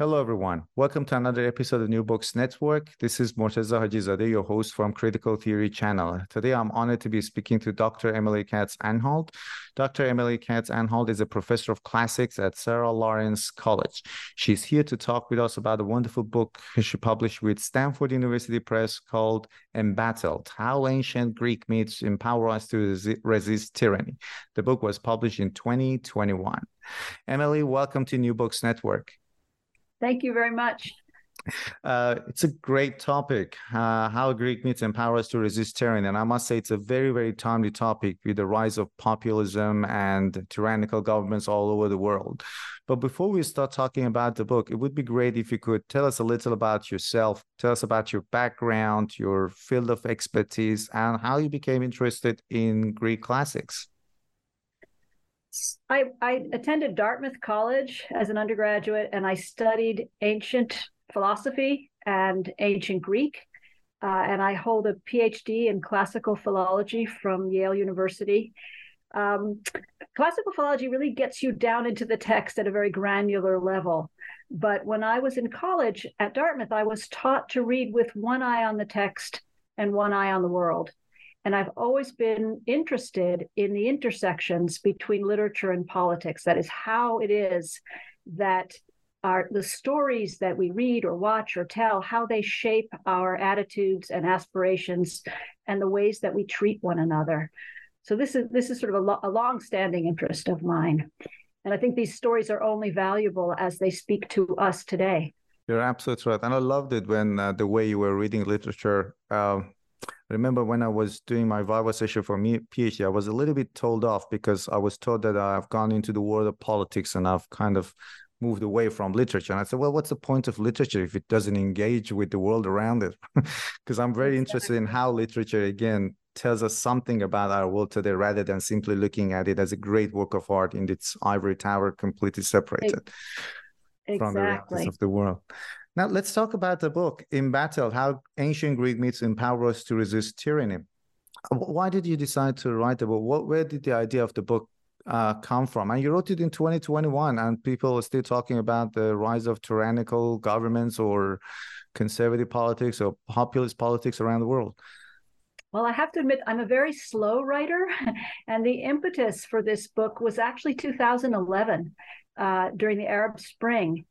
Hello, everyone. Welcome to another episode of New Books Network. This is Morteza Hajizadeh, your host from Critical Theory Channel. Today, I'm honored to be speaking to Dr. Emily Katz Anhalt. Dr. Emily Katz Anhalt is a professor of classics at Sarah Lawrence College. She's here to talk with us about a wonderful book she published with Stanford University Press called Embattled How Ancient Greek Myths Empower Us to Resist Tyranny. The book was published in 2021. Emily, welcome to New Books Network. Thank you very much. Uh, it's a great topic, uh, how Greek myths empower us to resist tyranny. And I must say, it's a very, very timely topic with the rise of populism and tyrannical governments all over the world. But before we start talking about the book, it would be great if you could tell us a little about yourself, tell us about your background, your field of expertise, and how you became interested in Greek classics. I, I attended Dartmouth College as an undergraduate and I studied ancient philosophy and ancient Greek. Uh, and I hold a PhD in classical philology from Yale University. Um, classical philology really gets you down into the text at a very granular level. But when I was in college at Dartmouth, I was taught to read with one eye on the text and one eye on the world. And I've always been interested in the intersections between literature and politics. That is how it is that our the stories that we read or watch or tell, how they shape our attitudes and aspirations and the ways that we treat one another. So this is this is sort of a, lo- a long-standing interest of mine. And I think these stories are only valuable as they speak to us today. You're absolutely right. And I loved it when uh, the way you were reading literature. I remember when I was doing my Viva session for me PhD, I was a little bit told off because I was told that I've gone into the world of politics and I've kind of moved away from literature. And I said, well, what's the point of literature if it doesn't engage with the world around it? Because I'm very interested in how literature, again, tells us something about our world today rather than simply looking at it as a great work of art in its ivory tower, completely separated exactly. from the rest of the world. Now, let's talk about the book, Embattled How Ancient Greek Myths Empower Us to Resist Tyranny. Why did you decide to write the book? What, where did the idea of the book uh, come from? And you wrote it in 2021, and people are still talking about the rise of tyrannical governments or conservative politics or populist politics around the world. Well, I have to admit, I'm a very slow writer, and the impetus for this book was actually 2011 uh, during the Arab Spring.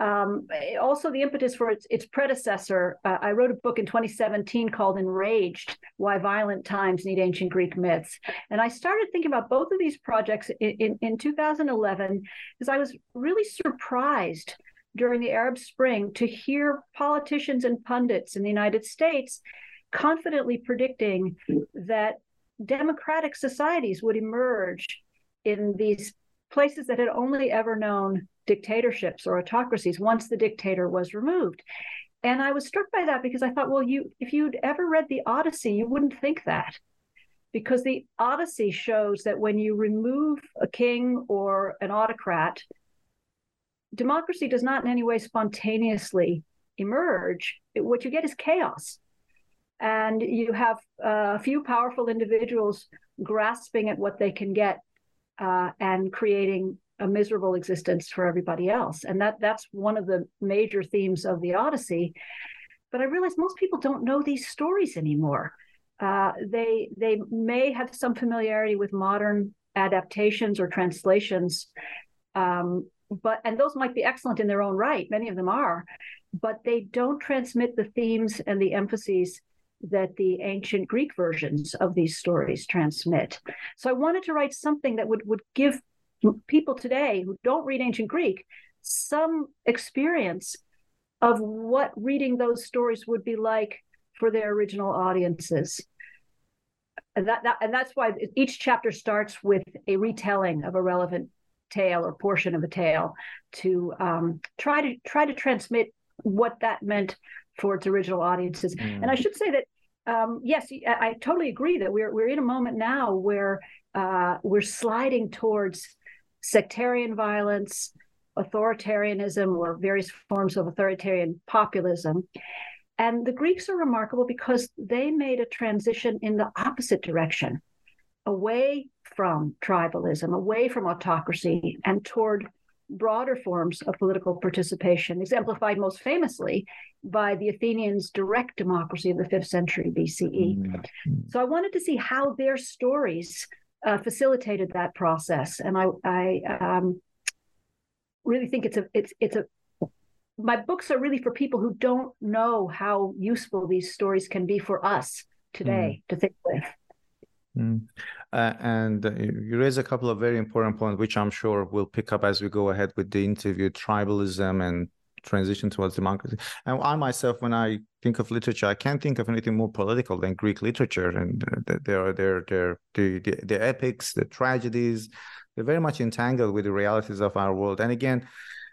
Um, also, the impetus for its, its predecessor, uh, I wrote a book in 2017 called Enraged Why Violent Times Need Ancient Greek Myths. And I started thinking about both of these projects in, in, in 2011 because I was really surprised during the Arab Spring to hear politicians and pundits in the United States confidently predicting that democratic societies would emerge in these places that had only ever known dictatorships or autocracies once the dictator was removed. And I was struck by that because I thought, well, you if you'd ever read the Odyssey, you wouldn't think that. Because the Odyssey shows that when you remove a king or an autocrat, democracy does not in any way spontaneously emerge. It, what you get is chaos. And you have uh, a few powerful individuals grasping at what they can get uh, and creating a miserable existence for everybody else. And that that's one of the major themes of the Odyssey. But I realize most people don't know these stories anymore. Uh, they they may have some familiarity with modern adaptations or translations, um, but and those might be excellent in their own right. Many of them are, but they don't transmit the themes and the emphases that the ancient Greek versions of these stories transmit. So I wanted to write something that would would give people today who don't read ancient Greek some experience of what reading those stories would be like for their original audiences. And that, that and that's why each chapter starts with a retelling of a relevant tale or portion of a tale to um, try to try to transmit what that meant for its original audiences. Mm. And I should say that um, yes, I, I, totally agree that we're we're in a moment now where uh, we're sliding towards sectarian violence, authoritarianism, or various forms of authoritarian populism. And the Greeks are remarkable because they made a transition in the opposite direction, away from tribalism, away from autocracy, and toward broader forms of political participation, exemplified most famously by the Athenians' direct democracy of the fifth century BCE. Mm-hmm. So I wanted to see how their stories uh, facilitated that process, and I, I um, really think it's a it's it's a my books are really for people who don't know how useful these stories can be for us today mm. to think with. Mm. Uh, and uh, you raise a couple of very important points, which I'm sure we'll pick up as we go ahead with the interview tribalism and transition towards democracy. And I myself, when I think of literature, I can't think of anything more political than Greek literature. And uh, there are there there the, the the epics, the tragedies, they're very much entangled with the realities of our world. And again,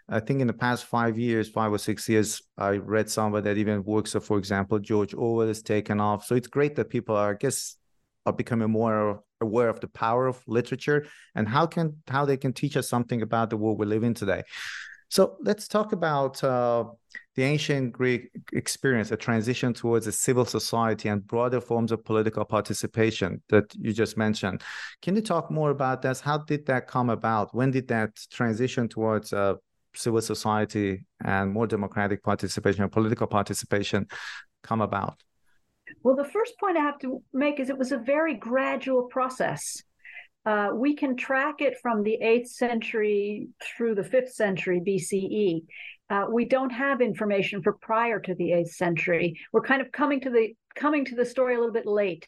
I think in the past five years, five or six years, I read somewhere that even works of, for example, George Orwell is taken off. So it's great that people are, I guess, are becoming more aware of the power of literature and how can how they can teach us something about the world we live in today. So let's talk about uh, the ancient Greek experience, a transition towards a civil society and broader forms of political participation that you just mentioned. Can you talk more about this? How did that come about? When did that transition towards uh, civil society and more democratic participation or political participation come about? Well, the first point I have to make is it was a very gradual process. Uh, we can track it from the 8th century through the 5th century BCE. Uh, we don't have information for prior to the 8th century. We're kind of coming to the coming to the story a little bit late.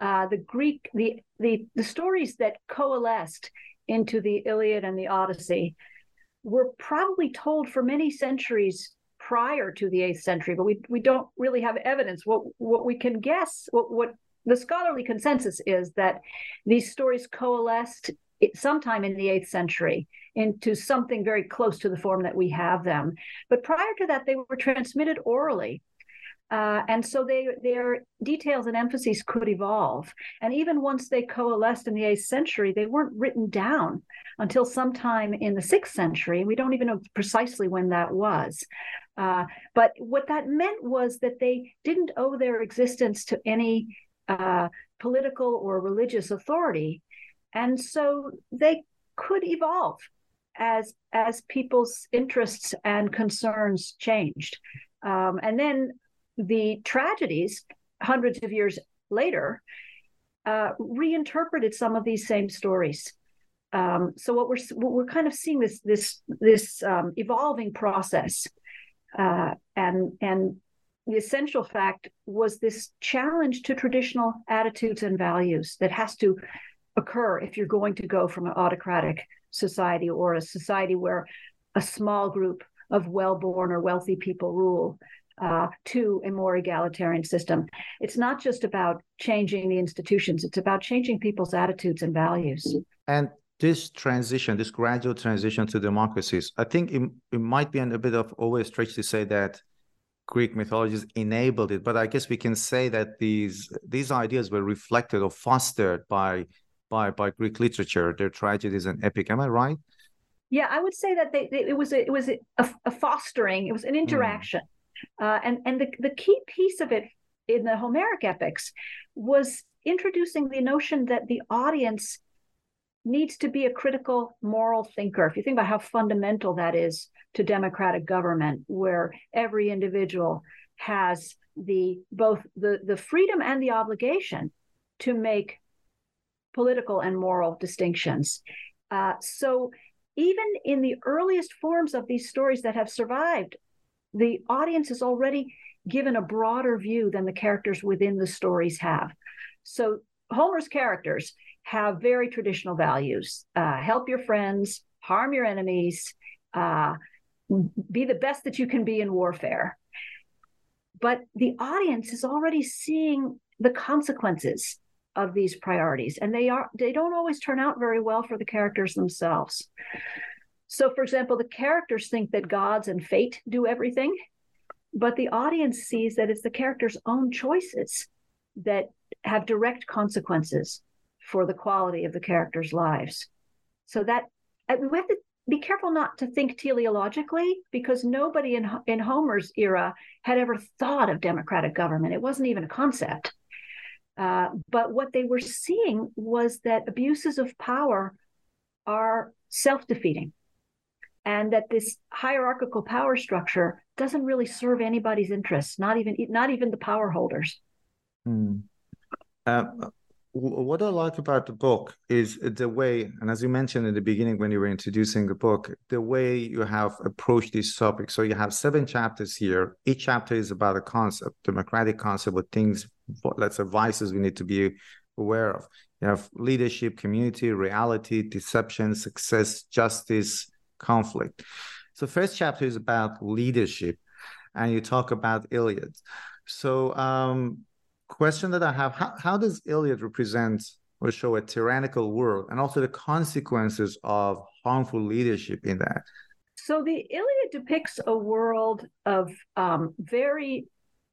Uh, the Greek, the, the the stories that coalesced into the Iliad and the Odyssey were probably told for many centuries prior to the 8th century, but we, we don't really have evidence. What, what we can guess, what, what the scholarly consensus is that these stories coalesced sometime in the 8th century into something very close to the form that we have them. But prior to that, they were transmitted orally. Uh, and so they, their details and emphases could evolve. And even once they coalesced in the 8th century, they weren't written down until sometime in the 6th century. We don't even know precisely when that was. Uh, but what that meant was that they didn't owe their existence to any uh, political or religious authority, and so they could evolve as as people's interests and concerns changed. Um, and then the tragedies, hundreds of years later, uh, reinterpreted some of these same stories. Um, so what we're what we're kind of seeing this this this um, evolving process uh, and and the essential fact was this challenge to traditional attitudes and values that has to occur if you're going to go from an autocratic society or a society where a small group of well-born or wealthy people rule uh, to a more egalitarian system. It's not just about changing the institutions; it's about changing people's attitudes and values. And this transition, this gradual transition to democracies, I think it, it might be a bit of overstretch to say that Greek mythologies enabled it, but I guess we can say that these these ideas were reflected or fostered by by by Greek literature, their tragedies and epic. Am I right? Yeah, I would say that they, they, it was a, it was a, a, fostering, it was an hmm. interaction, mm. uh, and and the the key piece of it in the Homeric epics was introducing the notion that the audience needs to be a critical moral thinker. If you think about how fundamental that is to democratic government, where every individual has the both the, the freedom and the obligation to make political and moral distinctions. Uh, so even in the earliest forms of these stories that have survived, the audience is already given a broader view than the characters within the stories have. So Homer's characters have very traditional values. Uh, help your friends, harm your enemies, uh, be the best that you can be in warfare. But the audience is already seeing the consequences of these priorities and they are they don't always turn out very well for the characters themselves. So for example the characters think that gods and fate do everything but the audience sees that it's the character's own choices that have direct consequences for the quality of the characters' lives. So that we have to be careful not to think teleologically because nobody in in Homer's era had ever thought of democratic government. It wasn't even a concept. Uh, but what they were seeing was that abuses of power are self-defeating, and that this hierarchical power structure doesn't really serve anybody's interests, not even not even the power holders. Hmm. Uh, what I like about the book is the way, and as you mentioned in the beginning when you were introducing the book, the way you have approached this topic. So you have seven chapters here. Each chapter is about a concept, democratic concept, with things, let's say, vices we need to be aware of. You have leadership, community, reality, deception, success, justice, conflict. So first chapter is about leadership, and you talk about Iliad. So um, question that I have: How, how does Iliad represent or show a tyrannical world, and also the consequences of harmful leadership in that? So the Iliad depicts a world of um, very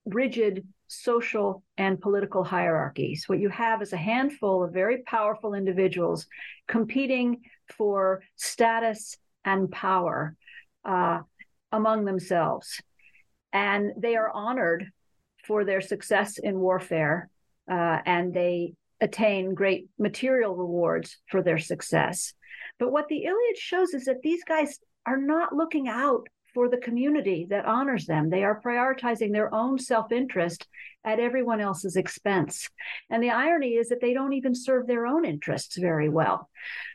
rigid social and political hierarchies. What you have is a handful of very powerful individuals competing for status and power uh, among themselves. And they are honored for their success in warfare, uh, and they attain great material rewards for their success. But what the Iliad shows is that these guys are not looking out for the community that honors them. They are prioritizing their own self interest at everyone else's expense. And the irony is that they don't even serve their own interests very well.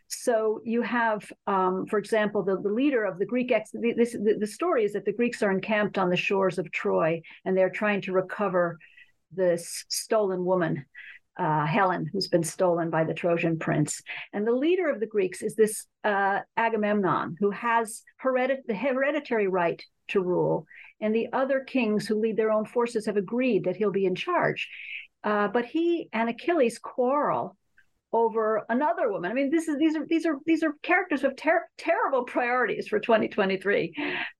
So you have, um, for example, the, the leader of the Greek ex. This, the, the story is that the Greeks are encamped on the shores of Troy, and they're trying to recover this stolen woman, uh, Helen, who's been stolen by the Trojan prince. And the leader of the Greeks is this uh, Agamemnon, who has heredit- the hereditary right to rule, and the other kings who lead their own forces have agreed that he'll be in charge. Uh, but he and Achilles quarrel over another woman. I mean, this is these are these are these are characters with ter- terrible priorities for 2023.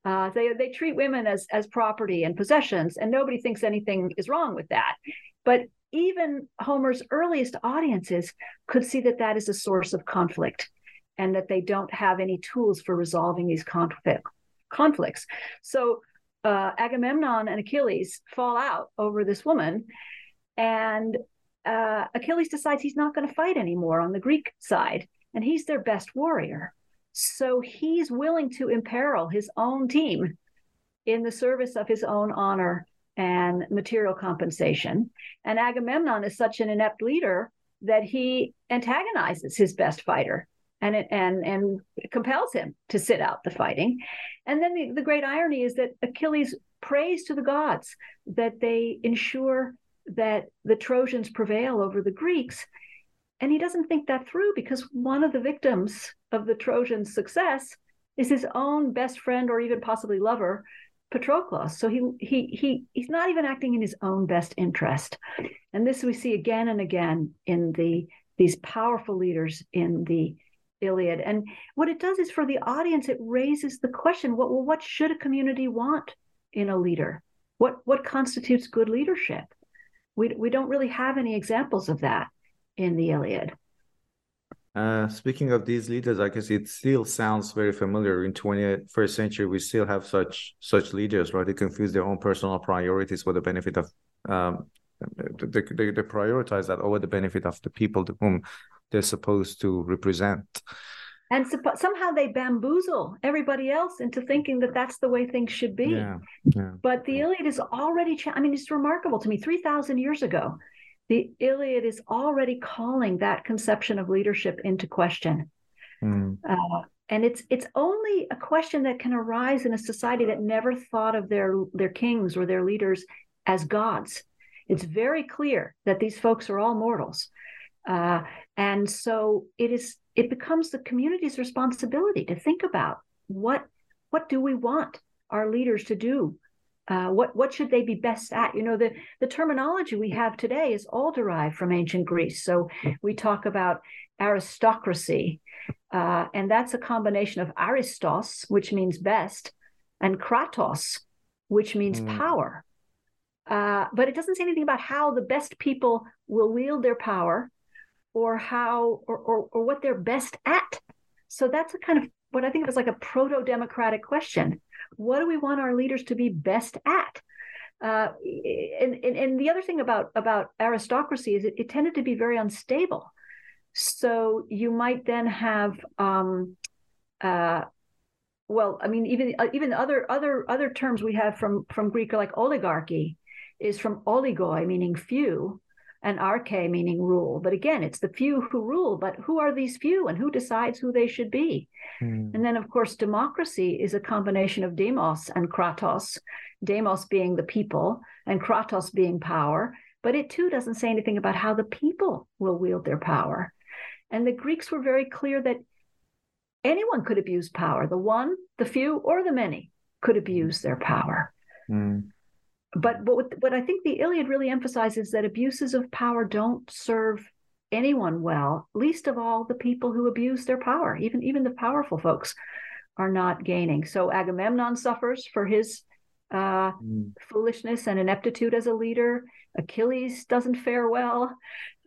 Uh, they they treat women as as property and possessions, and nobody thinks anything is wrong with that. But even Homer's earliest audiences could see that that is a source of conflict, and that they don't have any tools for resolving these conflict conflicts. So uh, Agamemnon and Achilles fall out over this woman, and uh, Achilles decides he's not going to fight anymore on the Greek side, and he's their best warrior. So he's willing to imperil his own team in the service of his own honor and material compensation. And Agamemnon is such an inept leader that he antagonizes his best fighter and it, and and compels him to sit out the fighting. And then the, the great irony is that Achilles prays to the gods that they ensure that the Trojans prevail over the Greeks. And he doesn't think that through because one of the victims of the Trojans' success is his own best friend or even possibly lover, Patroclus. So he he he he's not even acting in his own best interest. And this we see again and again in the these powerful leaders in the Iliad. And what it does is for the audience, it raises the question: what well, what should a community want in a leader? What what constitutes good leadership? We, we don't really have any examples of that in the Iliad. Uh, speaking of these leaders, I guess it still sounds very familiar. In 21st century, we still have such such leaders, right? They confuse their own personal priorities for the benefit of um, they, they, they prioritize that over the benefit of the people to whom they're supposed to represent. And so, somehow they bamboozle everybody else into thinking that that's the way things should be. Yeah, yeah. But the Iliad is already, cha- I mean, it's remarkable to me. 3,000 years ago, the Iliad is already calling that conception of leadership into question. Mm. Uh, and it's it's only a question that can arise in a society that never thought of their their kings or their leaders as gods. It's very clear that these folks are all mortals, uh, and so it is it becomes the community's responsibility to think about what what do we want our leaders to do Uh, what what should they be best at? You know, the the terminology we have today is all derived from ancient Greece. So we talk about aristocracy, uh, and that's a combination of aristos, which means best, and kratos, which means mm. power. Uh, but it doesn't say anything about how the best people will wield their power, or how or, or, or what they're best at. So that's a kind of what I think of as like a proto democratic question. What do we want our leaders to be best at? Uh, and, and, and the other thing about about aristocracy is it, it tended to be very unstable. So you might then have, um, uh, well, I mean, even uh, even other other other terms we have from from Greek like oligarchy is from oligoi, meaning few, and arche meaning rule. But again, it's the few who rule, but who are these few and who decides who they should be? Mm. And then, of course, democracy is a combination of demos and kratos, demos being the people and kratos being power. But it too doesn't say anything about how the people will wield their power. And the Greeks were very clear that anyone could abuse power the one, the few, or the many could abuse their power. Mm but what, what I think the Iliad really emphasizes that abuses of power don't serve anyone well, least of all the people who abuse their power. Even even the powerful folks are not gaining. So Agamemnon suffers for his uh, mm. foolishness and ineptitude as a leader. Achilles doesn't fare well.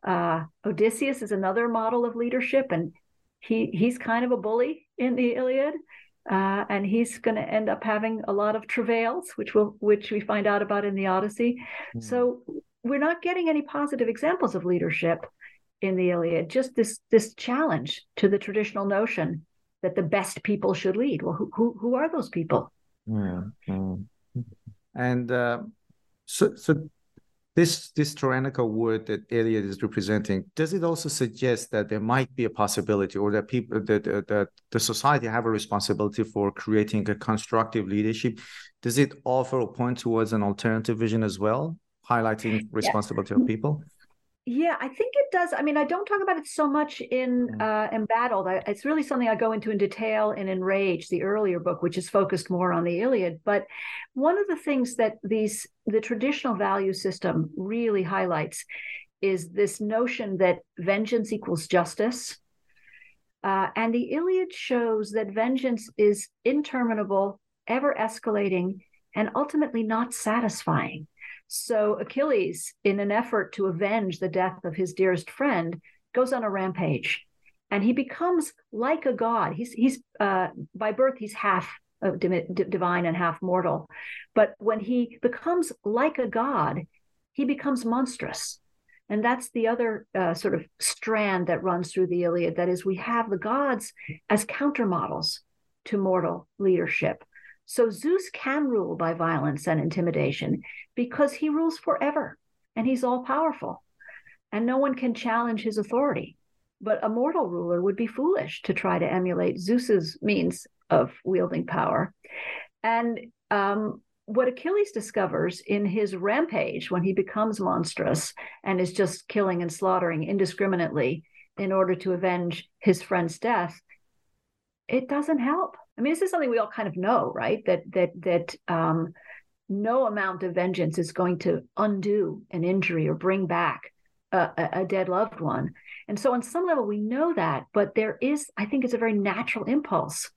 Uh, Odysseus is another model of leadership, and he he's kind of a bully in the Iliad. Uh, and he's going to end up having a lot of travails, which will which we find out about in the Odyssey. Mm. So we're not getting any positive examples of leadership in the Iliad. Just this this challenge to the traditional notion that the best people should lead. Well, who who, who are those people? Yeah. Mm. And uh, so so this this tyrannical word that Iliad is representing, does it also suggest that there might be a possibility, or that people that that the society have a responsibility for creating a constructive leadership? Does it offer a point towards an alternative vision as well, highlighting responsibility yeah. of people? Yeah, I think it does. I mean, I don't talk about it so much in mm. uh, Embattled. I, it's really something I go into in detail in Enraged, the earlier book, which is focused more on the Iliad. But one of the things that these the traditional value system really highlights is this notion that vengeance equals justice. Uh, and the Iliad shows that vengeance is interminable, ever escalating, and ultimately not satisfying. So Achilles, in an effort to avenge the death of his dearest friend, goes on a rampage, and he becomes like a god. He's he's uh, by birth he's half uh, divine and half mortal, but when he becomes like a god, he becomes monstrous. And that's the other uh, sort of strand that runs through the Iliad. That is, we have the gods as countermodels to mortal leadership. So Zeus can rule by violence and intimidation because he rules forever and he's all powerful and no one can challenge his authority. But a mortal ruler would be foolish to try to emulate Zeus's means of wielding power. And um, what Achilles discovers in his rampage when he becomes monstrous and is just killing and slaughtering indiscriminately in order to avenge his friend's death, it doesn't help. I mean, this is something we all kind of know, right? That that that um, no amount of vengeance is going to undo an injury or bring back a, a, dead loved one. And so, on some level, we know that, but there is, I think, it's a very natural impulse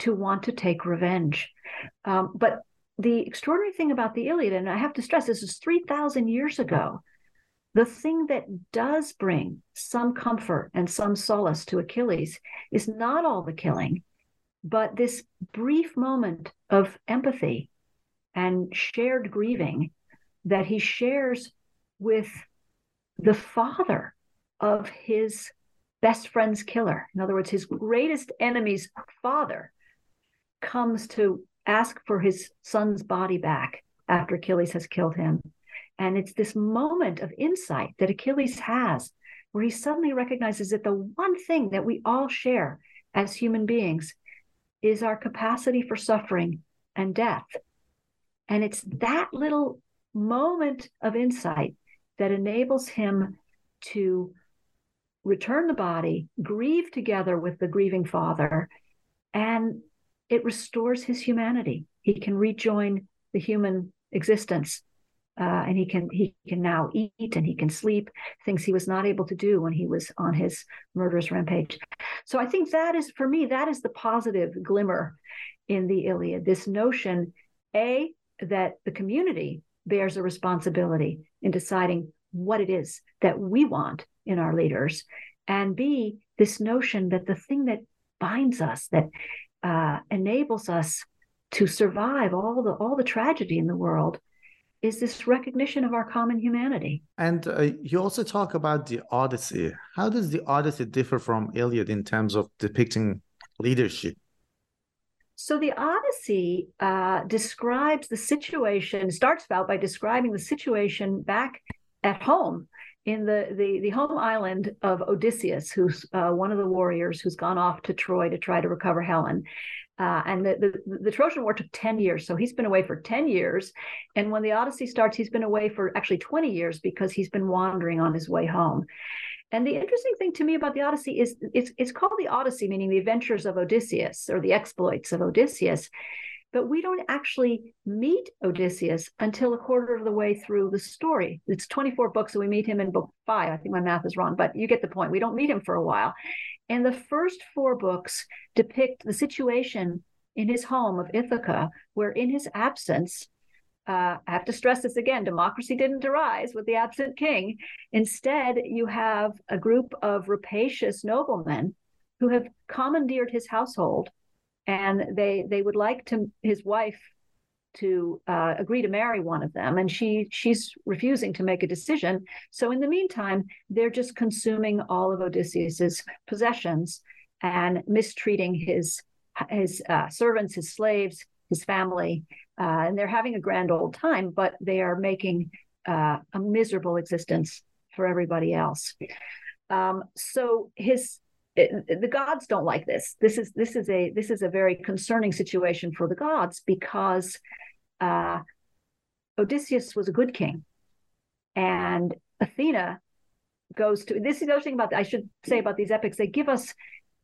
to want to take revenge. Um, but the extraordinary thing about the Iliad, and I have to stress, this is three thousand years ago. The thing that does bring some comfort and some solace to Achilles is not all the killing, but this brief moment of empathy and shared grieving that he shares with the father of his best friend's killer. In other words, his greatest enemy's father comes to ask for his son's body back after Achilles has killed him. And it's this moment of insight that Achilles has where he suddenly recognizes that the one thing that we all share as human beings is our capacity for suffering and death. And it's that little moment of insight that enables him to return the body, grieve together with the grieving father, and it restores his humanity. He can rejoin the human existence. Uh, and he can he can now eat and he can sleep things he was not able to do when he was on his murderous rampage. So i think that is for me that is the positive glimmer in the iliad this notion a that the community bears a responsibility in deciding what it is that we want in our leaders and b this notion that the thing that binds us that uh, enables us to survive all the all the tragedy in the world is this recognition of our common humanity. And uh, you also talk about the Odyssey. How does the Odyssey differ from Iliad in terms of depicting leadership? So the Odyssey uh, describes the situation, starts out by describing the situation back at home in the, the, the home island of Odysseus, who's uh, one of the warriors who's gone off to Troy to try to recover Helen. Uh, and the, the, the, Trojan War took 10 years. So he's been away for 10 years. And when the Odyssey starts, he's been away for actually 20 years because he's been wandering on his way home. And the interesting thing to me about the Odyssey is it's, it's called the Odyssey, meaning the adventures of Odysseus or the exploits of Odysseus. But we don't actually meet Odysseus until a quarter of the way through the story. It's 24 books, so we meet him in book five. I think my math is wrong, but you get the point. We don't meet him for a while. And the first four books depict the situation in his home of Ithaca, where in his absence, uh, I have to stress this again democracy didn't arise with the absent king. Instead, you have a group of rapacious noblemen who have commandeered his household and they they would like to his wife to uh, agree to marry one of them, and she she's refusing to make a decision. So in the meantime, they're just consuming all of Odysseus's possessions and mistreating his his uh, servants, his slaves, his family, uh, and they're having a grand old time, but they are making uh, a miserable existence for everybody else. Um, so his it, the gods don't like this. This is this is a this is a very concerning situation for the gods because uh, Odysseus was a good king, and Athena goes to this is the other thing about I should say about these epics. They give us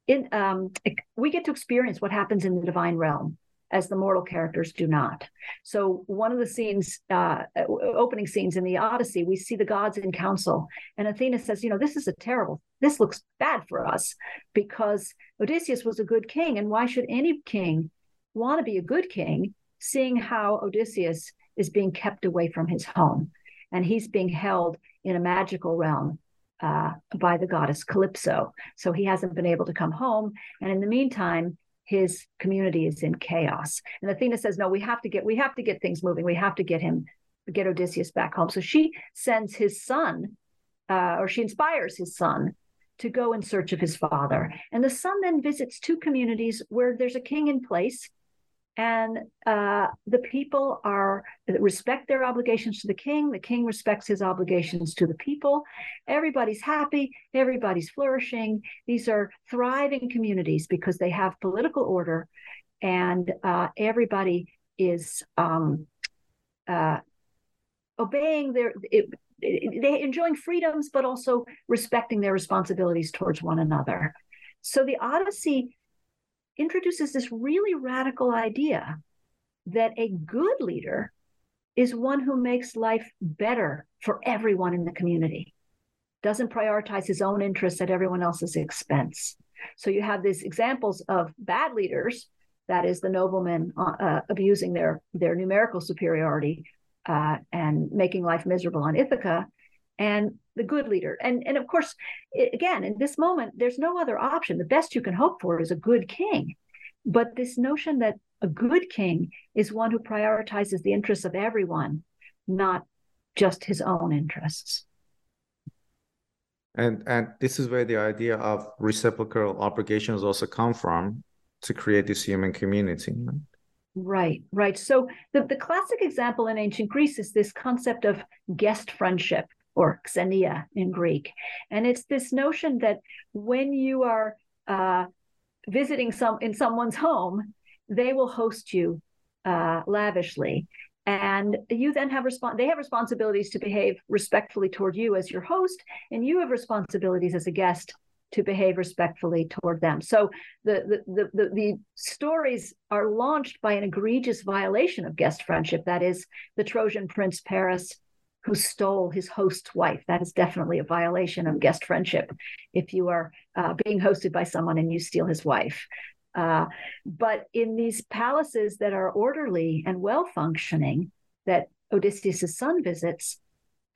in um, we get to experience what happens in the divine realm as the mortal characters do not. So one of the scenes, uh, opening scenes in the Odyssey, we see the gods in council, and Athena says, "You know, this is a terrible. This looks bad for us because Odysseus was a good king, and why should any king want to be a good king, seeing how Odysseus is being kept away from his home, and he's being held in a magical realm." Uh, by the goddess Calypso. So he hasn't been able to come home. And in the meantime, his community is in chaos. And Athena says, no, we have to get we have to get things moving. We have to get him get Odysseus back home. So she sends his son, uh, or she inspires his son to go in search of his father. And the son then visits two communities where there's a king in place and uh, the people are respect their obligations to the king. The king respects his obligations to the people. Everybody's happy. Everybody's flourishing. These are thriving communities because they have political order. And uh, everybody is um, uh, obeying their it, they enjoying freedoms but also respecting their responsibilities towards one another. So the odyssey introduces this really radical idea that a good leader is one who makes life better for everyone in the community, doesn't prioritize his own interests at everyone else's expense. So you have these examples of bad leaders, that is, the noblemen uh, uh abusing their, their numerical superiority uh, and making life miserable on Ithaca, and the good leader. And, and of course, again, in this moment, there's no other option. The best you can hope for is a good king. But this notion that a good king is one who prioritizes the interests of everyone, not just his own interests. And and this is where the idea of reciprocal obligations also come from to create this human community. Right, right. So the, the classic example in ancient Greece is this concept of guest friendship or xenia in Greek. And it's this notion that when you are uh, visiting some in someone's home, they will host you uh, lavishly. And you then have respons- they have responsibilities to behave respectfully toward you as your host, and you have responsibilities as a guest to behave respectfully toward them. So the, the, the, the stories are launched by an egregious violation of guest friendship. That is, the Trojan prince Paris who stole his host's wife. That is definitely a violation of guest friendship if you are uh, being hosted by someone and you steal his wife. Uh, but in these palaces that are orderly and well functioning, that Odysseus' son visits,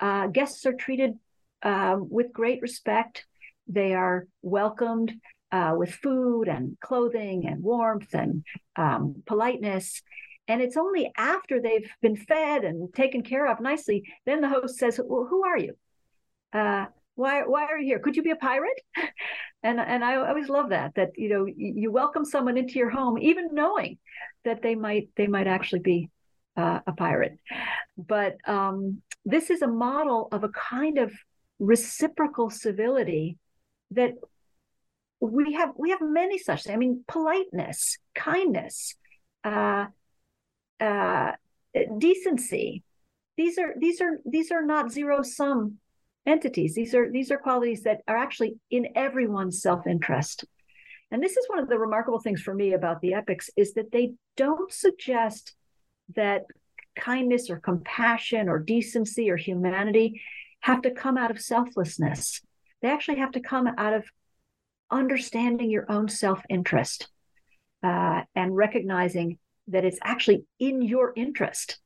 uh, guests are treated uh, with great respect. They are welcomed uh, with food and clothing and warmth and um, politeness. And it's only after they've been fed and taken care of nicely, then the host says, well, "Who are you? Uh, why why are you here? Could you be a pirate?" and and I always love that that you know you welcome someone into your home, even knowing that they might they might actually be uh, a pirate. But um, this is a model of a kind of reciprocal civility that we have we have many such things. I mean, politeness, kindness, uh, uh, decency. These are these are these are not zero sum entities. These are these are qualities that are actually in everyone's self interest. And this is one of the remarkable things for me about the epics is that they don't suggest that kindness or compassion or decency or humanity have to come out of selflessness. They actually have to come out of understanding your own self interest uh, and recognizing that it's actually in your interest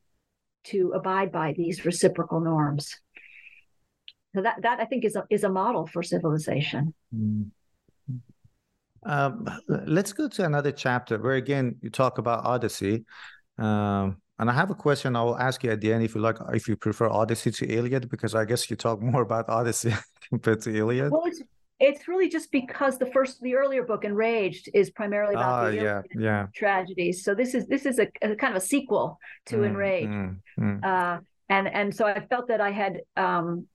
to abide by these reciprocal norms. So that that I think is a is a model for civilization. Mm. Um, let's go to another chapter where again you talk about Odyssey. Um, and I have a question I will ask you at the end if you like, if you prefer Odyssey to Iliad, because I guess you talk more about Odyssey compared to Iliad. Well, it's, it's really just because the first, the earlier book, Enraged, is primarily about uh, the yeah, yeah. tragedies. So this is this is a, a kind of a sequel to mm, Enraged, mm, mm. Uh, and and so I felt that I had um,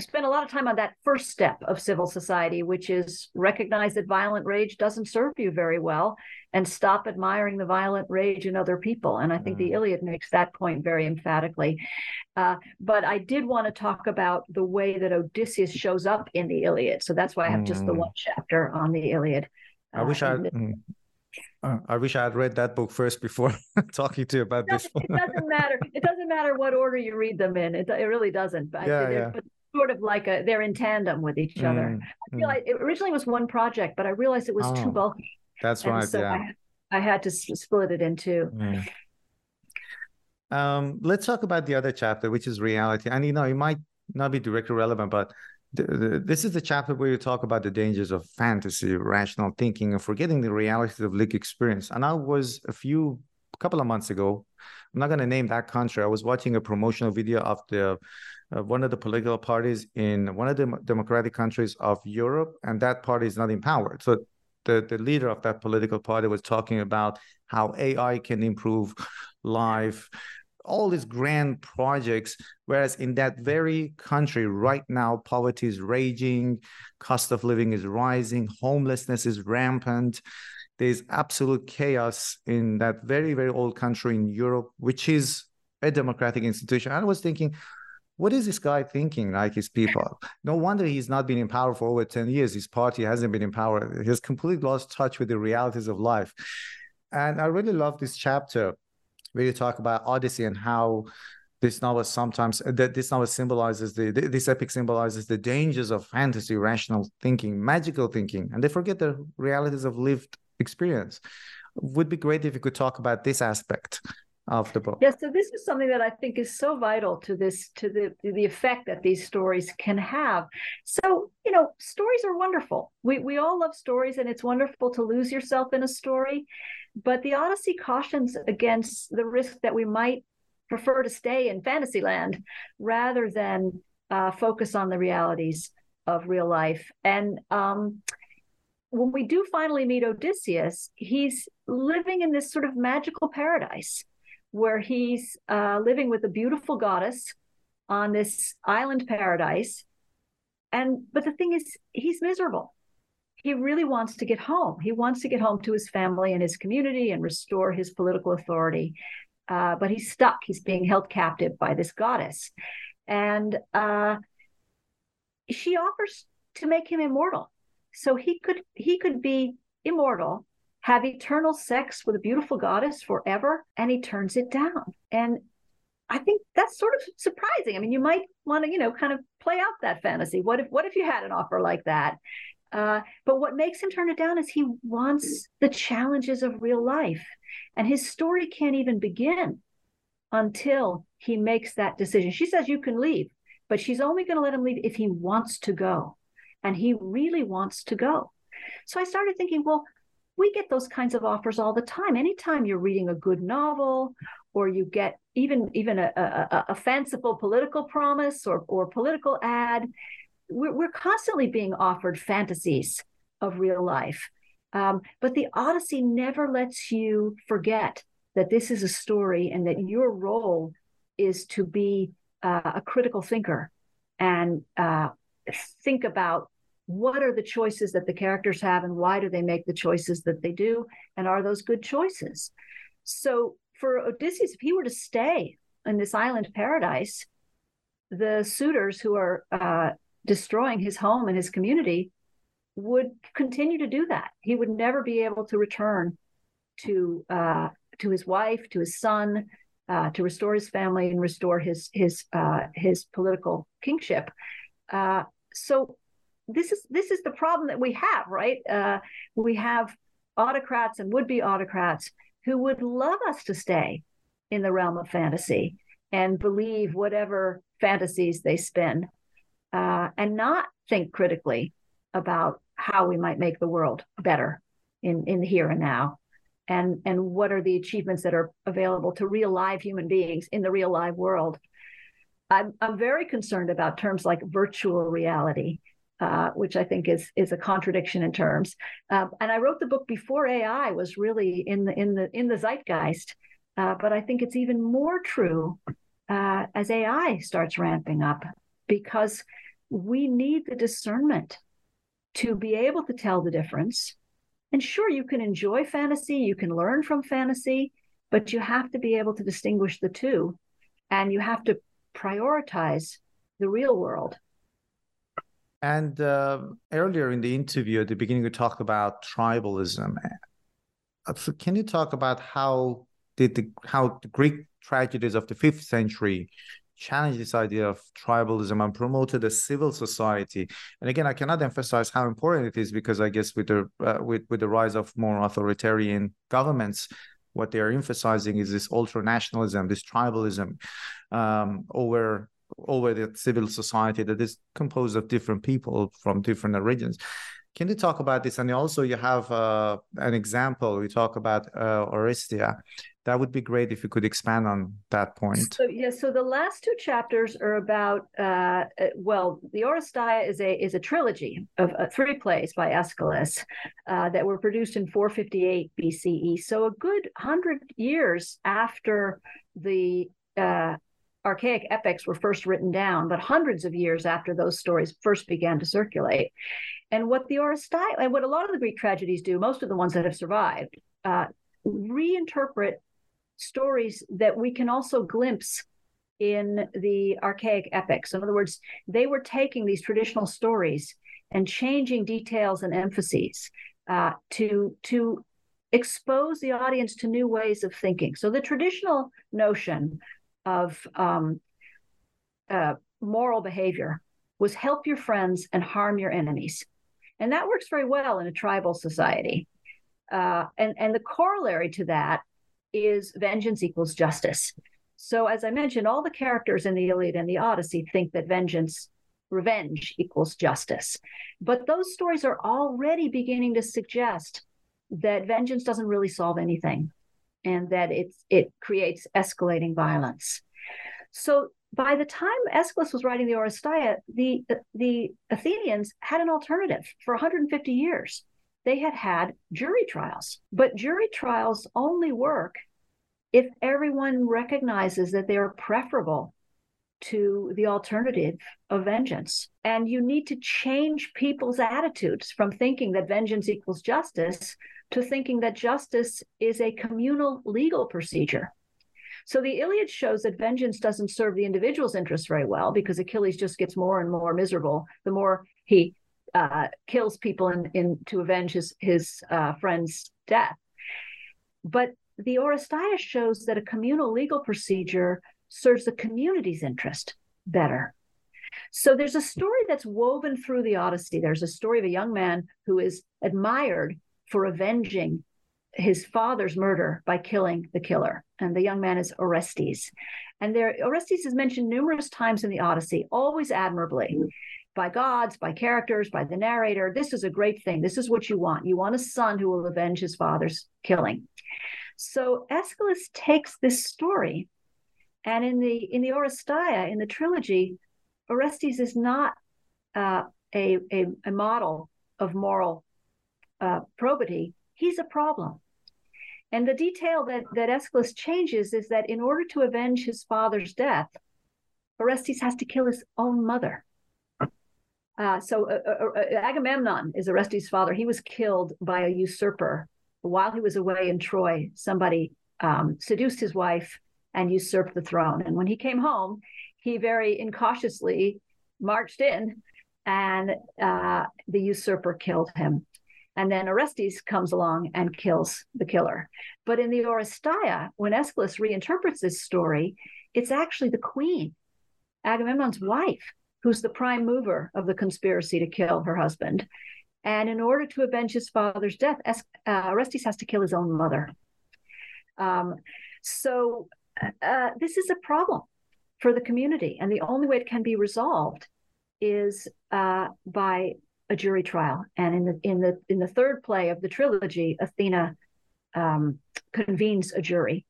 spend a lot of time on that first step of civil society, which is recognize that violent rage doesn't serve you very well and stop admiring the violent rage in other people. And I think mm. the Iliad makes that point very emphatically. Uh, but I did want to talk about the way that Odysseus shows up in the Iliad. So that's why I have mm. just the mm. one chapter on the Iliad. I wish uh, I. Mm. I wish I had read that book first before talking to you about it this. it doesn't matter. It doesn't matter what order you read them in. It, it really doesn't. But, yeah, yeah. But sort of like a they're in tandem with each other. Mm, I feel mm. like it originally was one project, but I realized it was oh, too bulky. That's and right. So yeah. I, I, had to split it in two. Mm. Um, let's talk about the other chapter, which is reality. And you know, it might not be directly relevant, but the, the, this is the chapter where you talk about the dangers of fantasy, rational thinking, and forgetting the realities of lived experience. And I was a few, a couple of months ago. I'm not going to name that country. I was watching a promotional video of the uh, one of the political parties in one of the democratic countries of Europe, and that party is not in power. So the, the leader of that political party was talking about how AI can improve life, all these grand projects. Whereas in that very country right now, poverty is raging, cost of living is rising, homelessness is rampant. There's absolute chaos in that very, very old country in Europe, which is a democratic institution. I was thinking, what is this guy thinking like his people? No wonder he's not been in power for over 10 years. His party hasn't been in power. He has completely lost touch with the realities of life. And i really love this chapter where you talk about odyssey and how this novel sometimes that this novel symbolizes the this epic symbolizes the dangers of fantasy rational thinking magical thinking and they forget the realities of lived experience. Would be great if you could talk about this aspect of the book. Yes, so this is something that I think is so vital to this, to the the effect that these stories can have. So, you know, stories are wonderful. We we all love stories, and it's wonderful to lose yourself in a story. But the Odyssey cautions against the risk that we might prefer to stay in fantasyland rather than uh, focus on the realities of real life. And um, when we do finally meet Odysseus, he's living in this sort of magical paradise where he's uh, living with a beautiful goddess on this island paradise. And but the thing is, he's miserable. He really wants to get home. He wants to get home to his family and his community and restore his political authority. Uh, but he's stuck. He's being held captive by this goddess. And uh, she offers to make him immortal. so he could he could be immortal, have eternal sex with a beautiful goddess forever, and he turns it down. And I think that's sort of surprising. I mean, you might want to, you know, kind of play out that fantasy. What if what if you had an offer like that? Uh, but what makes him turn it down is he wants the challenges of real life. And his story can't even begin until he makes that decision. She says, You can leave, but she's only going to let him leave if he wants to go. And he really wants to go. So I started thinking, well, we get those kinds of offers all the time. Anytime you're reading a good novel or you get even even a, a, a fanciful political promise or, or political ad, we're, we're constantly being offered fantasies of real life. Um, but the Odyssey never lets you forget that this is a story and that your role is to be uh, a critical thinker and uh, think about what are the choices that the characters have and why do they make the choices that they do and are those good choices so for odysseus if he were to stay in this island paradise the suitors who are uh, destroying his home and his community would continue to do that. He would never be able to return to uh, to his wife, to his son, uh, to restore his family and restore his his uh, his political kingship. Uh, so this is this is the problem that we have, right? Uh, we have autocrats and would be autocrats who would love us to stay in the realm of fantasy and believe whatever fantasies they spin uh, and not think critically about how we might make the world better in, in the here and now and and what are the achievements that are available to real live human beings in the real live world i'm, I'm very concerned about terms like virtual reality uh, which I think is is a contradiction in terms. Uh, and I wrote the book before AI was really in the in the in the zeitgeist, uh, but I think it's even more true uh, as AI starts ramping up because we need the discernment to be able to tell the difference. And sure, you can enjoy fantasy, you can learn from fantasy, but you have to be able to distinguish the two and you have to prioritize the real world. And uh, earlier in the interview, at the beginning, we talked about tribalism. Uh, so can you talk about how did the how the Greek tragedies of the fifth century challenged this idea of tribalism and promoted a civil society. And again, I cannot emphasize how important it is because I guess with the uh, with with the rise of more authoritarian governments, what they are emphasizing is this ultra nationalism, this tribalism um, over over the civil society that is composed of different people from different regions. Can you talk about this? And also, you have uh, an example. We talk about uh, Oresteia that would be great if you could expand on that point. So yeah, so the last two chapters are about uh, uh well, the Oresteia is a is a trilogy of uh, three plays by Aeschylus uh, that were produced in 458 BCE. So a good hundred years after the uh, archaic epics were first written down, but hundreds of years after those stories first began to circulate. And what the Oresteia, and what a lot of the Greek tragedies do, most of the ones that have survived, uh, reinterpret stories that we can also glimpse in the archaic epics. In other words, they were taking these traditional stories and changing details and emphases uh, to to expose the audience to new ways of thinking. So the traditional notion of um, uh, moral behavior was help your friends and harm your enemies, and that works very well in a tribal society. Uh, and and the corollary to that is vengeance equals justice. So, as I mentioned, all the characters in the Iliad and the Odyssey think that vengeance, revenge equals justice. But those stories are already beginning to suggest that vengeance doesn't really solve anything and that it's, it creates escalating violence. So, by the time Aeschylus was writing the Oresteia, the, the Athenians had an alternative for 150 years they had had jury trials. But jury trials only work if everyone recognizes that they are preferable to the alternative of vengeance. And you need to change people's attitudes from thinking that vengeance equals justice to thinking that justice is a communal legal procedure. So the Iliad shows that vengeance doesn't serve the individual's interests very well because Achilles just gets more and more miserable the more he uh, kills people in, in to avenge his his uh, friend's death. But the Oresteia shows that a communal legal procedure serves the community's interest better. So there's a story that's woven through the Odyssey. There's a story of a young man who is admired for avenging his father's murder by killing the killer. And the young man is Orestes. And there Orestes is mentioned numerous times in the Odyssey, always admirably by gods, by characters, by the narrator. This is a great thing. This is what you want. You want a son who will avenge his father's killing. So Aeschylus takes this story, and in the in the Oresteia, in the trilogy, Orestes is not uh, a, a, a model of moral uh, probity. He's a problem. And the detail that, that Aeschylus changes is that in order to avenge his father's death, Orestes has to kill his own mother. Uh, so uh, uh, uh, Agamemnon is Orestes' father. He was killed by a usurper while he was away in Troy. Somebody um, seduced his wife and usurped the throne. And when he came home, he very incautiously marched in, and uh, the usurper killed him. And then Orestes comes along and kills the killer. But in the Oresteia, when Aeschylus reinterprets this story, it's actually the queen, Agamemnon's wife, who's the prime mover of the conspiracy to kill her husband. And in order to avenge his father's death, uh, Orestes has to kill his own mother. Um, so uh, this is a problem for the community, and the only way it can be resolved is uh, by a jury trial. And in the in the in the third play of the trilogy, Athena um, convenes a jury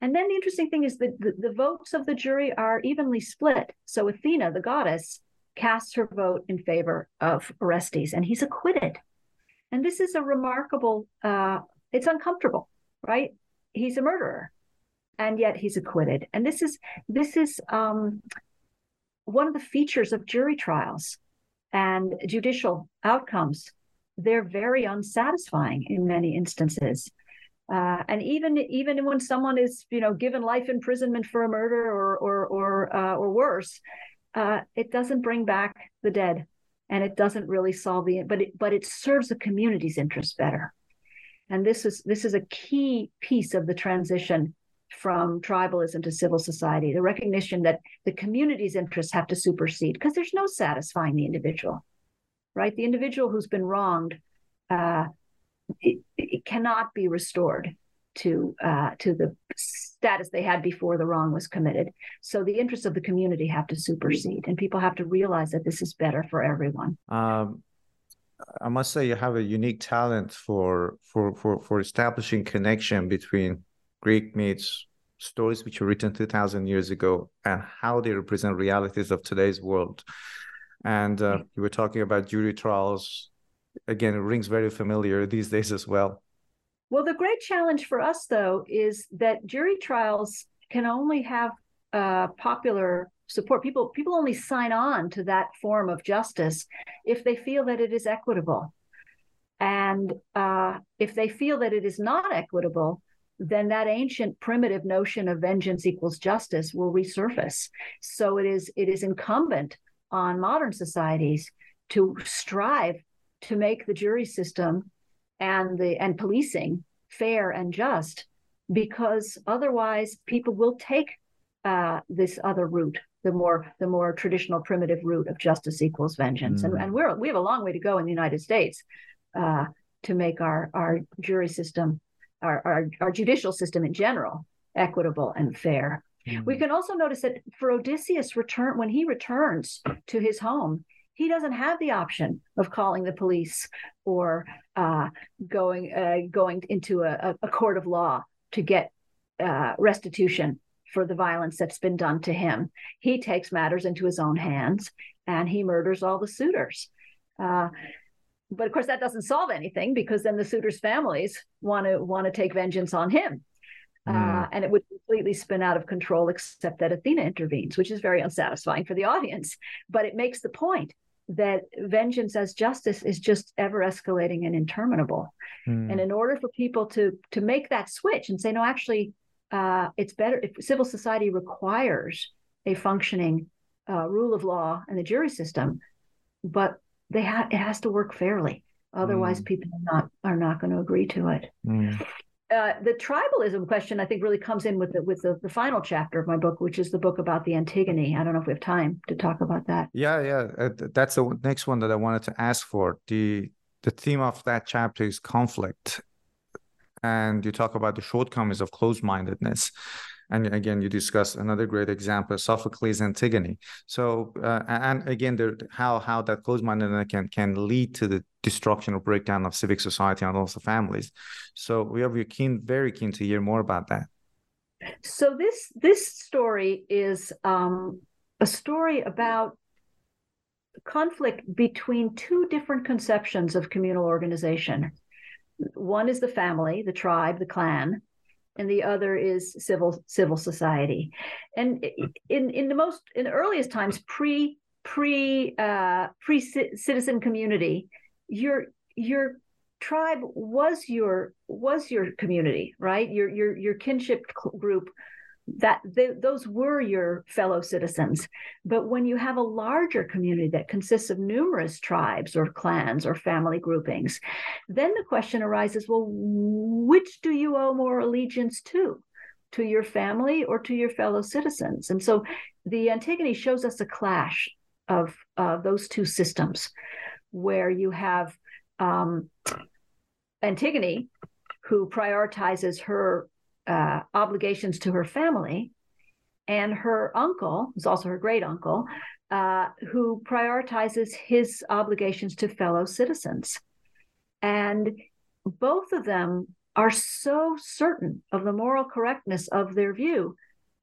and then the interesting thing is that the, the votes of the jury are evenly split. So Athena, the goddess, casts her vote in favor of Orestes, and he's acquitted. And this is a remarkable, uh, it's uncomfortable, right? He's a murderer, and yet he's acquitted. And this is this is um, one of the features of jury trials and judicial outcomes. They're very unsatisfying in many instances. Uh, and even even when someone is you know given life imprisonment for a murder or or or uh, or worse, uh, it doesn't bring back the dead, and it doesn't really solve the but it but it serves the community's interest better. And this is this is a key piece of the transition from tribalism to civil society. The recognition that the community's interests have to supersede because there's no satisfying the individual, right? The individual who's been wronged. Uh, it, it cannot be restored to uh, to the status they had before the wrong was committed. So the interests of the community have to supersede, and people have to realize that this is better for everyone. Um, I must say, you have a unique talent for for for for establishing connection between Greek myths, stories which were written two thousand years ago, and how they represent realities of today's world. And uh, you were talking about jury trials again it rings very familiar these days as well. Well the great challenge for us though is that jury trials can only have uh, popular support. People people only sign on to that form of justice if they feel that it is equitable. And uh, if they feel that it is not equitable then that ancient primitive notion of vengeance equals justice will resurface so it is it is incumbent on modern societies to strive to make the jury system and the and policing fair and just because otherwise people will take uh, this other route the more the more traditional primitive route of justice equals vengeance mm. and, and we're we have a long way to go in the united states uh, to make our our jury system our, our, our judicial system in general equitable and fair mm. we can also notice that for odysseus return when he returns to his home he doesn't have the option of calling the police or uh, going uh, going into a, a, court of law to get uh, restitution for the violence that's been done to him. He takes matters into his own hands and he murders all the suitors. Uh, but of course, that doesn't solve anything because then the suitors' families want to want to take vengeance on him. Uh, mm. and it would completely spin out of control, except that Athena intervenes, which is very unsatisfying for the audience. But it makes the point that vengeance as justice is just ever escalating and interminable. Mm. And in order for people to to make that switch and say, no, actually, uh, it's better if civil society requires a functioning uh, rule of law and the jury system, but they have it has to work fairly. Otherwise, mm. people are not are not going to agree to it. Mm. Uh, the tribalism question, I think, really comes in with the, with the, the, final chapter of my book, which is the book about the Antigone. I don't know if we have time to talk about that. Yeah, yeah, uh, that's the next one that I wanted to ask for. the The theme of that chapter is conflict, and you talk about the shortcomings of closed mindedness and again you discuss another great example sophocles antigone. So uh, and again how how that closed-mindedness can can lead to the destruction or breakdown of civic society and also families. So we are keen very keen to hear more about that. So this this story is um, a story about conflict between two different conceptions of communal organization. One is the family the tribe the clan and the other is civil civil society. And in in the most in the earliest times, pre pre uh, pre citizen community, your your tribe was your was your community, right? Your your your kinship group that they, those were your fellow citizens. But when you have a larger community that consists of numerous tribes or clans or family groupings, then the question arises well, which do you owe more allegiance to? To your family or to your fellow citizens? And so the Antigone shows us a clash of uh, those two systems where you have um, Antigone, who prioritizes her uh, obligations to her family, and her uncle, who's also her great uncle, uh, who prioritizes his obligations to fellow citizens. And both of them are so certain of the moral correctness of their view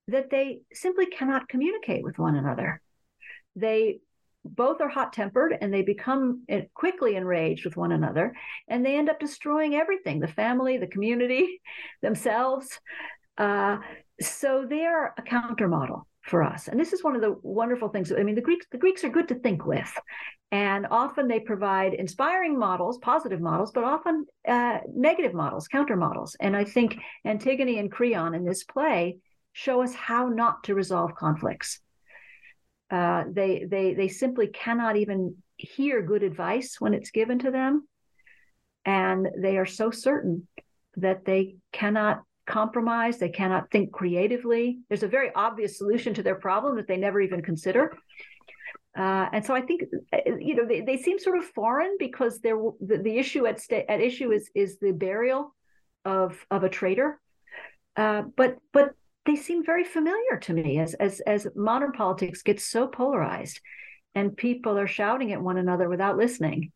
that they simply cannot communicate with one another. They both are hot tempered and they become quickly enraged with one another and they end up destroying everything the family the community themselves. Uh, so they're a counter model for us. And this is one of the wonderful things i mean the greeks the greeks are good to think with. And often they provide inspiring models positive models but often uh, negative models counter models and i think antigone and creon in this play show us how not to resolve conflicts uh, they they they simply cannot even hear good advice when it's given to them, and they are so certain that they cannot compromise. They cannot think creatively. There's a very obvious solution to their problem that they never even consider. Uh, and so I think uh, you know they, they seem sort of foreign because they're the, the issue at sta- at issue is is the burial of of a traitor. Uh, but but they seem very familiar to me as as as modern politics gets so polarized and people are shouting at one another without listening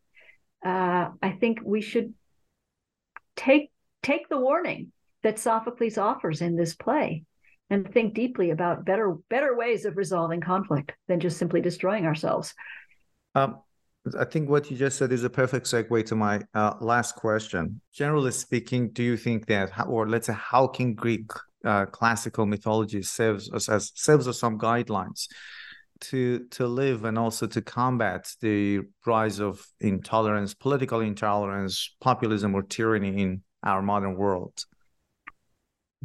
uh, i think we should take take the warning that sophocles offers in this play and think deeply about better better ways of resolving conflict than just simply destroying ourselves um, I think what you just said is a perfect segue to my uh, last question. Generally speaking, do you think that, or let's say, how can Greek uh, classical mythology serves us as serves us some guidelines to to live and also to combat the rise of intolerance, political intolerance, populism, or tyranny in our modern world.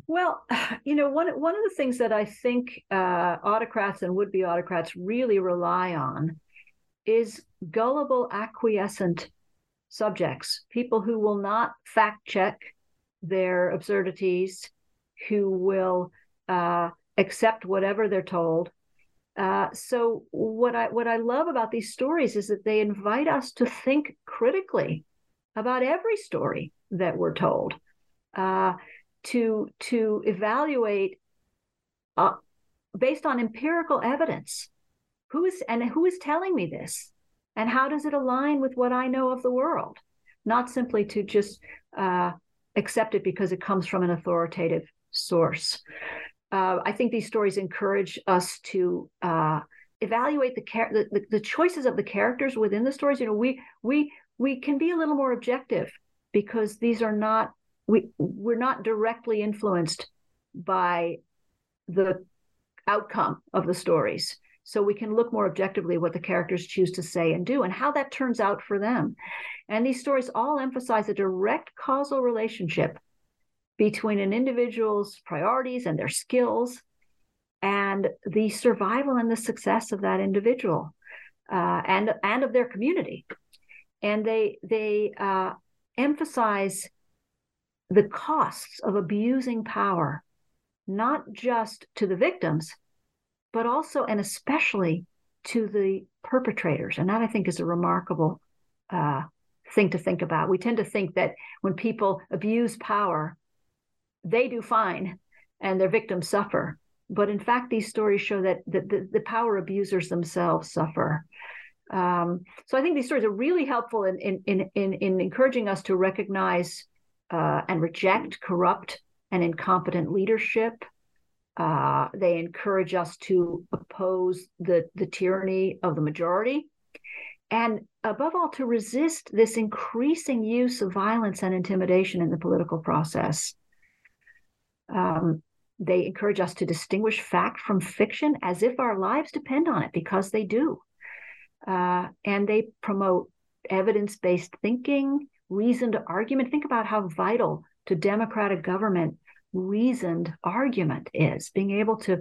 Well, you know, one one of the things that I think uh, autocrats and would be autocrats really rely on is gullible, acquiescent subjects, people who will not fact check their absurdities, who will uh, accept whatever they're told. Uh, so what I what I love about these stories is that they invite us to think critically about every story that we're told, uh, to to evaluate uh, based on empirical evidence. Who is and who is telling me this, and how does it align with what I know of the world, not simply to just uh, accept it because it comes from an authoritative source. Uh, I think these stories encourage us to uh, evaluate the, char- the, the, the choices of the characters within the stories. You know, we we we can be a little more objective because these are not we we're not directly influenced by the outcome of the stories. So we can look more objectively what the characters choose to say and do and how that turns out for them. And these stories all emphasize a direct causal relationship between an individual's priorities and their skills and the survival and the success of that individual. uh, and and of their community, and they they uh, emphasize the costs of abusing power, not just to the victims, but also and especially to the perpetrators. And that I think is a remarkable uh, thing to think about. We tend to think that when people abuse power, they do fine and their victims suffer. But in fact, these stories show that the, the, the power abusers themselves suffer. Um, so I think these stories are really helpful in in in in, in encouraging us to recognize uh, and reject corrupt and incompetent leadership. Uh, they encourage us to oppose the the tyranny of the majority, and above all, to resist this increasing use of violence and intimidation in the political process. Um, they encourage us to distinguish fact from fiction as if our lives depend on it, because they do. Uh, and they promote evidence based thinking, reasoned argument. Think about how vital to democratic government reasoned argument is being able to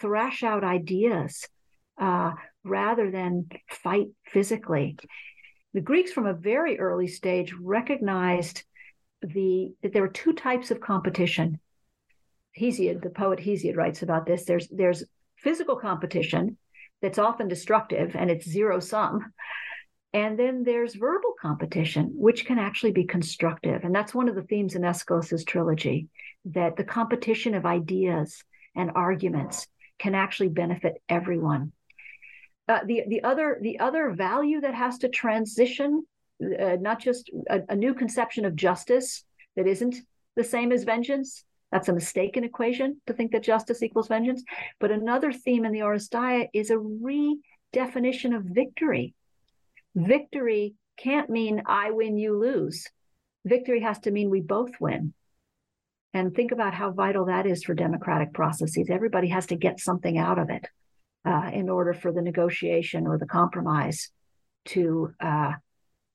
thrash out ideas uh, rather than fight physically. The Greeks, from a very early stage, recognized the that there were two types of competition Hesiod, the poet Hesiod, writes about this. There's there's physical competition that's often destructive and it's zero sum. And then there's verbal competition, which can actually be constructive. And that's one of the themes in Aeschylus's trilogy, that the competition of ideas and arguments can actually benefit everyone. Uh, the the other the other value that has to transition, uh, not just a, a new conception of justice that isn't the same as vengeance, that's a mistaken equation to think that justice equals vengeance. But another theme in the Oresteia is a redefinition of victory. Victory can't mean I win, you lose. Victory has to mean we both win. And think about how vital that is for democratic processes. Everybody has to get something out of it uh, in order for the negotiation or the compromise to uh,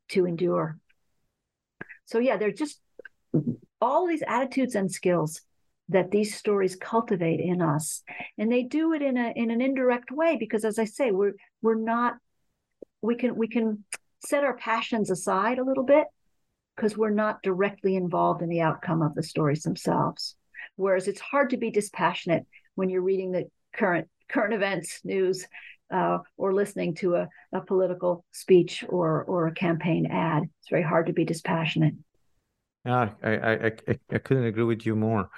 to endure. So yeah, they're just all these attitudes and skills that these stories cultivate in us. And they do it in a in an indirect way because as i say we're we're not we can we can set our passions aside a little bit because we're not directly involved in the outcome of the stories themselves. Whereas it's hard to be dispassionate when you're reading the current current events news uh, or listening to a, a political speech or or a campaign ad. It's very hard to be dispassionate yeah, I, I, I, I couldn't agree with you more.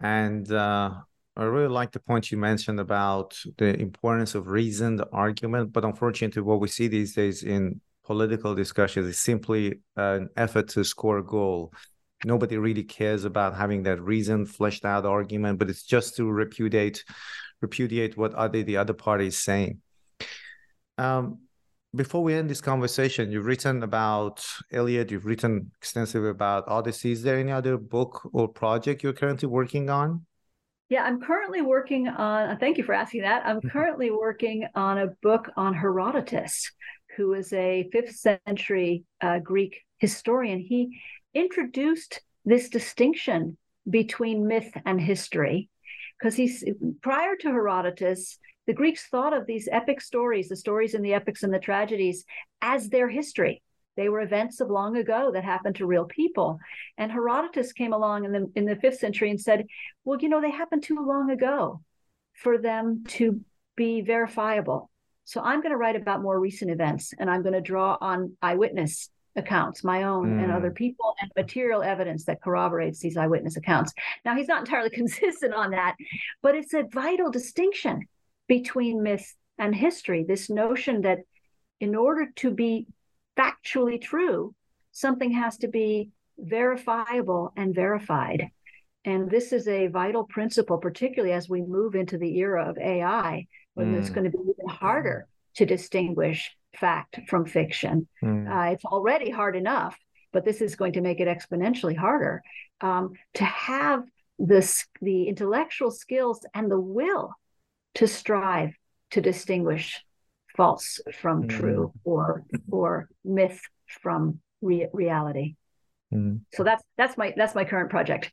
And uh, I really like the point you mentioned about the importance of reason, the argument. But unfortunately, what we see these days in political discussions is simply an effort to score a goal. Nobody really cares about having that reason fleshed out argument, but it's just to repudiate repudiate what other the other party is saying. Um, before we end this conversation, you've written about Iliad, you've written extensively about Odyssey. Is there any other book or project you're currently working on? Yeah, I'm currently working on, thank you for asking that. I'm currently working on a book on Herodotus, who is a fifth century uh, Greek historian. He introduced this distinction between myth and history because he's prior to Herodotus, the Greeks thought of these epic stories, the stories in the epics and the tragedies, as their history. They were events of long ago that happened to real people. And Herodotus came along in the in the fifth century and said, well, you know, they happened too long ago for them to be verifiable. So I'm going to write about more recent events and I'm going to draw on eyewitness accounts, my own mm. and other people, and material evidence that corroborates these eyewitness accounts. Now, he's not entirely consistent on that, but it's a vital distinction between myth and history. This notion that in order to be factually true, something has to be verifiable and verified. And this is a vital principle, particularly as we move into the era of AI, when mm. it's going to be even harder to distinguish fact from fiction. Mm. Uh, it's already hard enough, but this is going to make it exponentially harder um, to have this the intellectual skills and the will to strive to distinguish false from mm. true or or myth from re- reality. Mm. So that's that's my that's my current project.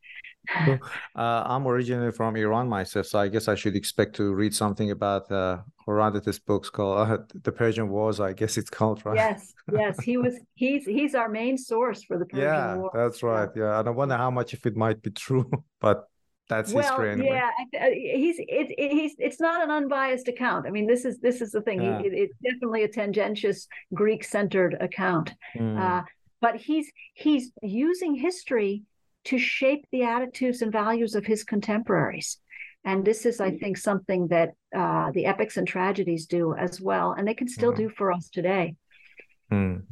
uh, I'm originally from Iran myself, so I guess I should expect to read something about uh, Herodotus' books called uh, "The Persian Wars." I guess it's called, right? Yes, yes. He was. He's he's our main source for the Persian yeah, War. that's right. Yeah. yeah, and I wonder how much if it might be true, but that's well, history anyway. yeah, uh, he's it, it, he's it's not an unbiased account. I mean, this is this is the thing. Yeah. It, it's definitely a tendentious Greek-centered account, Mm. uh, but he's he's using history to shape the attitudes and values of his contemporaries. And this is, I think, something that uh, the epics and tragedies do as well, and they can still Mhm. do for us today. Mm.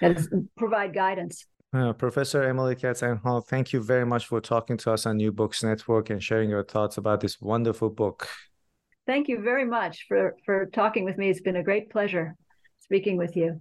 That is provide guidance. Uh, Professor Emily Katz Anhalt, thank you very much for talking to us on New Books Network and sharing your thoughts about this wonderful book. Thank you very much for for talking with me. It's been a great pleasure speaking with you.